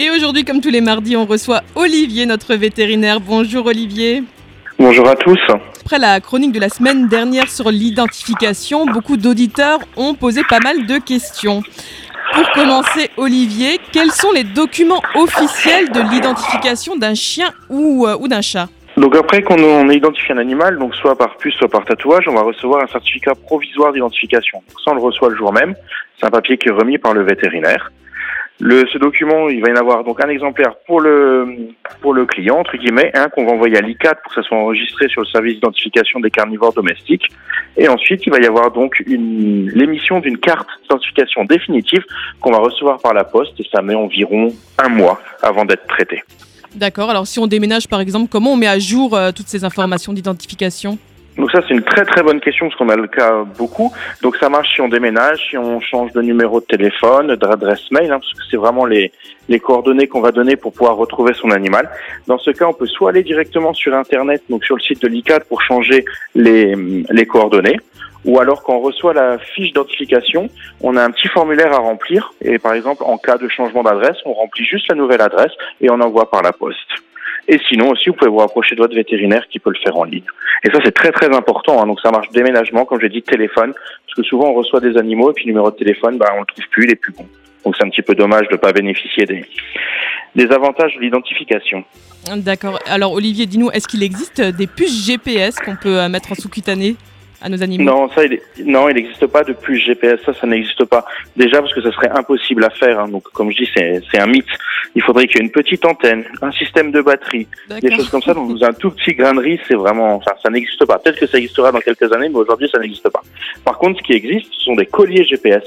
Et aujourd'hui, comme tous les mardis, on reçoit Olivier, notre vétérinaire. Bonjour Olivier. Bonjour à tous. Après la chronique de la semaine dernière sur l'identification, beaucoup d'auditeurs ont posé pas mal de questions. Pour commencer, Olivier, quels sont les documents officiels de l'identification d'un chien ou, euh, ou d'un chat? Donc après qu'on on identifie un animal, donc soit par puce, soit par tatouage, on va recevoir un certificat provisoire d'identification. Ça, on le reçoit le jour même. C'est un papier qui est remis par le vétérinaire. Ce document, il va y en avoir donc un exemplaire pour le pour le client entre guillemets, un qu'on va envoyer à l'ICAT pour que ça soit enregistré sur le service d'identification des carnivores domestiques, et ensuite il va y avoir donc l'émission d'une carte d'identification définitive qu'on va recevoir par la poste et ça met environ un mois avant d'être traité. D'accord, alors si on déménage par exemple, comment on met à jour euh, toutes ces informations d'identification? Donc ça c'est une très très bonne question parce qu'on a le cas beaucoup. Donc ça marche si on déménage, si on change de numéro de téléphone, d'adresse mail, hein, parce que c'est vraiment les, les coordonnées qu'on va donner pour pouvoir retrouver son animal. Dans ce cas, on peut soit aller directement sur internet, donc sur le site de l'ICAT pour changer les, les coordonnées, ou alors quand on reçoit la fiche d'identification, on a un petit formulaire à remplir et par exemple en cas de changement d'adresse, on remplit juste la nouvelle adresse et on envoie par la poste. Et sinon aussi, vous pouvez vous rapprocher de votre vétérinaire qui peut le faire en ligne. Et ça, c'est très très important. Hein. Donc ça marche déménagement, comme j'ai dit, téléphone, parce que souvent on reçoit des animaux et puis le numéro de téléphone, bah, on le trouve plus, il est plus bon. Donc c'est un petit peu dommage de ne pas bénéficier des, des avantages de l'identification. D'accord. Alors Olivier, dis-nous, est-ce qu'il existe des puces GPS qu'on peut euh, mettre en sous-cutané à nos animaux Non, ça, il non, il n'existe pas de puce GPS. Ça, ça n'existe pas. Déjà parce que ça serait impossible à faire. hein. Donc, comme je dis, c'est c'est un mythe. Il faudrait qu'il y ait une petite antenne, un système de batterie, des choses comme ça. Donc, un tout petit grain de riz, c'est vraiment, enfin, ça n'existe pas. Peut-être que ça existera dans quelques années, mais aujourd'hui, ça n'existe pas. Par contre, ce qui existe, ce sont des colliers GPS.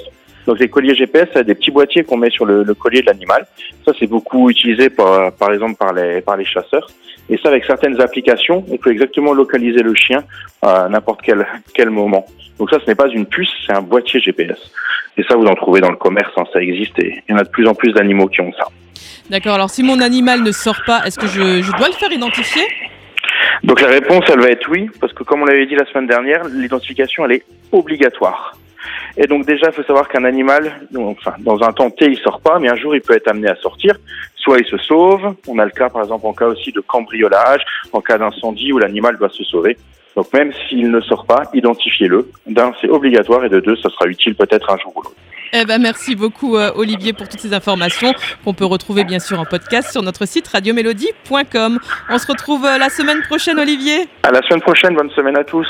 Donc, les colliers GPS, c'est des petits boîtiers qu'on met sur le, le collier de l'animal. Ça, c'est beaucoup utilisé par, par exemple par les, par les chasseurs. Et ça, avec certaines applications, on peut exactement localiser le chien à n'importe quel, quel moment. Donc ça, ce n'est pas une puce, c'est un boîtier GPS. Et ça, vous en trouvez dans le commerce, hein, ça existe et il y en a de plus en plus d'animaux qui ont ça. D'accord, alors si mon animal ne sort pas, est-ce que je, je dois le faire identifier? Donc la réponse, elle va être oui, parce que comme on l'avait dit la semaine dernière, l'identification, elle est obligatoire. Et donc déjà, il faut savoir qu'un animal, enfin, dans un temps T, il sort pas, mais un jour, il peut être amené à sortir. Soit il se sauve, on a le cas, par exemple, en cas aussi de cambriolage, en cas d'incendie où l'animal doit se sauver. Donc même s'il ne sort pas, identifiez-le. D'un, c'est obligatoire, et de deux, ça sera utile peut-être un jour ou l'autre. Eh ben merci beaucoup euh, Olivier pour toutes ces informations qu'on peut retrouver bien sûr en podcast sur notre site radiomélodie.com. On se retrouve euh, la semaine prochaine Olivier. À la semaine prochaine, bonne semaine à tous.